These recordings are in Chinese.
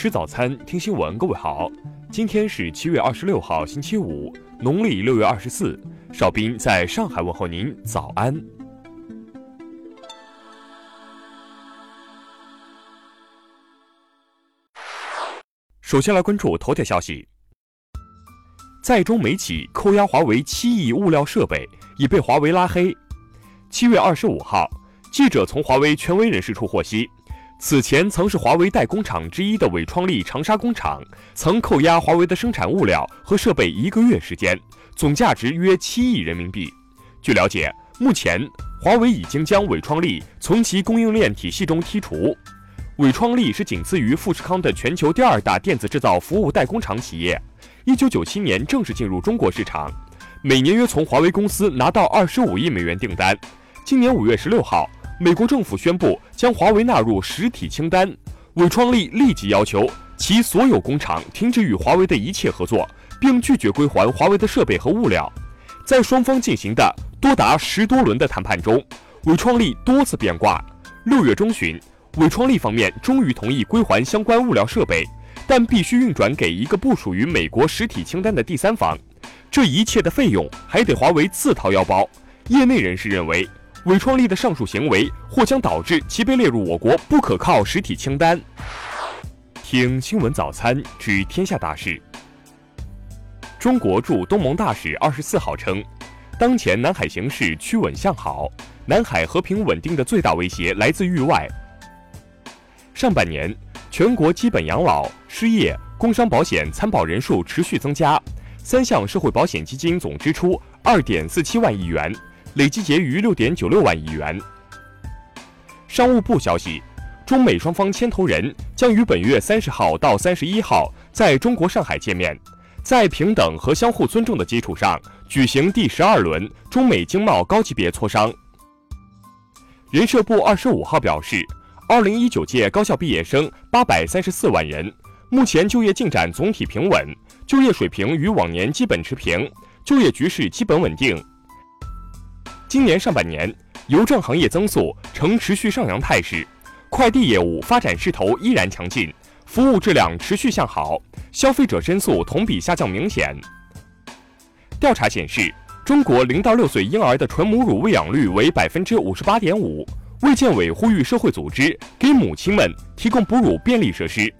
吃早餐，听新闻。各位好，今天是七月二十六号，星期五，农历六月二十四。邵斌在上海问候您，早安。首先来关注头条消息，在中美企扣押华为七亿物料设备，已被华为拉黑。七月二十五号，记者从华为权威人士处获悉。此前曾是华为代工厂之一的伟创力长沙工厂，曾扣押华为的生产物料和设备一个月时间，总价值约七亿人民币。据了解，目前华为已经将伟创力从其供应链体系中剔除。伟创力是仅次于富士康的全球第二大电子制造服务代工厂企业，一九九七年正式进入中国市场，每年约从华为公司拿到二十五亿美元订单。今年五月十六号。美国政府宣布将华为纳入实体清单，伟创力立即要求其所有工厂停止与华为的一切合作，并拒绝归还华为的设备和物料。在双方进行的多达十多轮的谈判中，伟创力多次变卦。六月中旬，伟创力方面终于同意归还相关物料设备，但必须运转给一个不属于美国实体清单的第三方，这一切的费用还得华为自掏腰包。业内人士认为。伟创力的上述行为或将导致其被列入我国不可靠实体清单。听新闻早餐知天下大事。中国驻东盟大使二十四号称，当前南海形势趋稳向好，南海和平稳定的最大威胁来自域外。上半年，全国基本养老、失业、工伤保险参保人数持续增加，三项社会保险基金总支出二点四七万亿元。累计结余六点九六万亿元。商务部消息，中美双方牵头人将于本月三十号到三十一号在中国上海见面，在平等和相互尊重的基础上举行第十二轮中美经贸高级别磋商。人社部二十五号表示，二零一九届高校毕业生八百三十四万人，目前就业进展总体平稳，就业水平与往年基本持平，就业局势基本稳定。今年上半年，邮政行业增速呈持续上扬态势，快递业务发展势头依然强劲，服务质量持续向好，消费者申诉同比下降明显。调查显示，中国零到六岁婴儿的纯母乳喂养率为百分之五十八点五。卫健委呼吁社会组织给母亲们提供哺乳便利设施。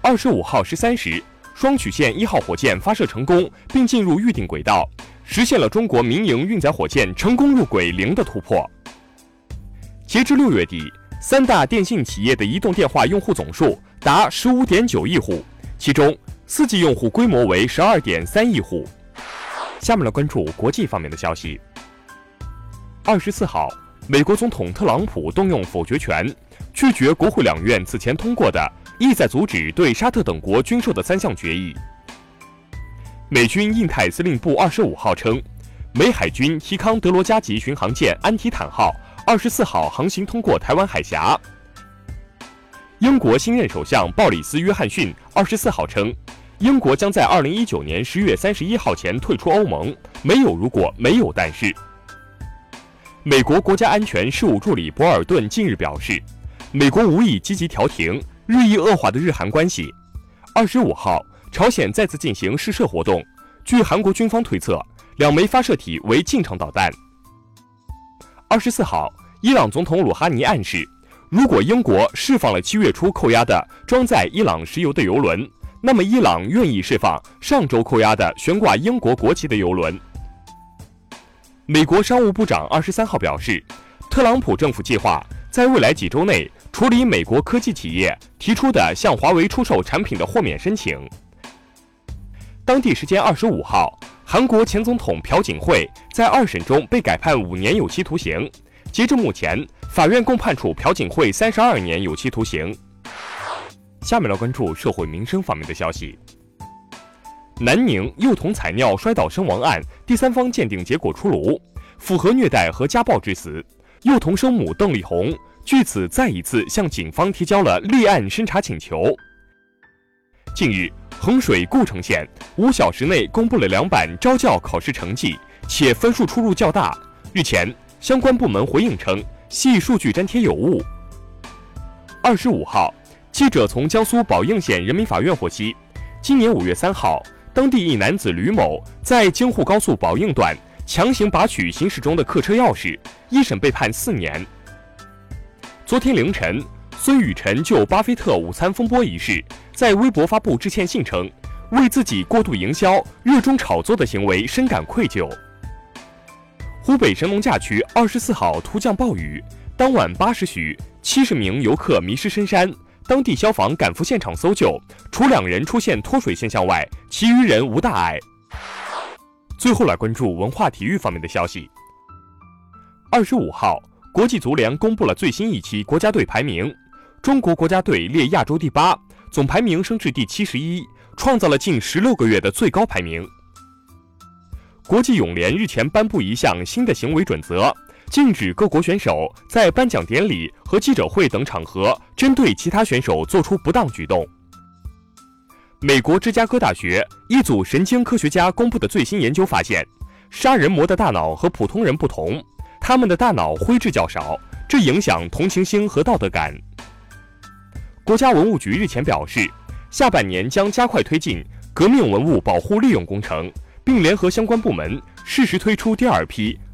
二十五号十三时，双曲线一号火箭发射成功，并进入预定轨道。实现了中国民营运载火箭成功入轨零的突破。截至六月底，三大电信企业的移动电话用户总数达十五点九亿户，其中四 G 用户规模为十二点三亿户。下面来关注国际方面的消息。二十四号，美国总统特朗普动用否决权，拒绝国会两院此前通过的意在阻止对沙特等国军售的三项决议。美军印太司令部二十五号称，美海军提康德罗加级巡航舰安提坦号二十四号航行通过台湾海峡。英国新任首相鲍里斯·约翰逊二十四号称，英国将在二零一九年十月三十一号前退出欧盟，没有如果，没有但是。美国国家安全事务助理博尔顿近日表示，美国无意积极调停日益恶化的日韩关系。二十五号。朝鲜再次进行试射活动，据韩国军方推测，两枚发射体为近程导弹。二十四号，伊朗总统鲁哈尼暗示，如果英国释放了七月初扣押的装载伊朗石油的油轮，那么伊朗愿意释放上周扣押的悬挂英国国旗的油轮。美国商务部长二十三号表示，特朗普政府计划在未来几周内处理美国科技企业提出的向华为出售产品的豁免申请。当地时间二十五号，韩国前总统朴槿惠在二审中被改判五年有期徒刑。截至目前，法院共判处朴槿惠三十二年有期徒刑。下面来关注社会民生方面的消息。南宁幼童踩尿摔倒身亡案第三方鉴定结果出炉，符合虐待和家暴致死。幼童生母邓丽红据此再一次向警方提交了立案申查请求。近日。衡水故城县五小时内公布了两版招教考试成绩，且分数出入较大。日前，相关部门回应称系数据粘贴有误。二十五号，记者从江苏宝应县人民法院获悉，今年五月三号，当地一男子吕某在京沪高速宝应段强行拔取行驶中的客车钥匙，一审被判四年。昨天凌晨，孙雨晨就巴菲特午餐风波一事，在微博发布致歉信，称为自己过度营销、热衷炒作的行为深感愧疚。湖北神农架区二十四号突降暴雨，当晚八时许，七十名游客迷失深山。当地消防赶赴现场搜救，除两人出现脱水现象外，其余人无大碍。最后来关注文化体育方面的消息。二十五号，国际足联公布了最新一期国家队排名，中国国家队列亚洲第八，总排名升至第七十一，创造了近十六个月的最高排名。国际泳联日前颁布一项新的行为准则。禁止各国选手在颁奖典礼和记者会等场合针对其他选手做出不当举动。美国芝加哥大学一组神经科学家公布的最新研究发现，杀人魔的大脑和普通人不同，他们的大脑灰质较少，这影响同情心和道德感。国家文物局日前表示，下半年将加快推进革命文物保护利用工程，并联合相关部门适时推出第二批。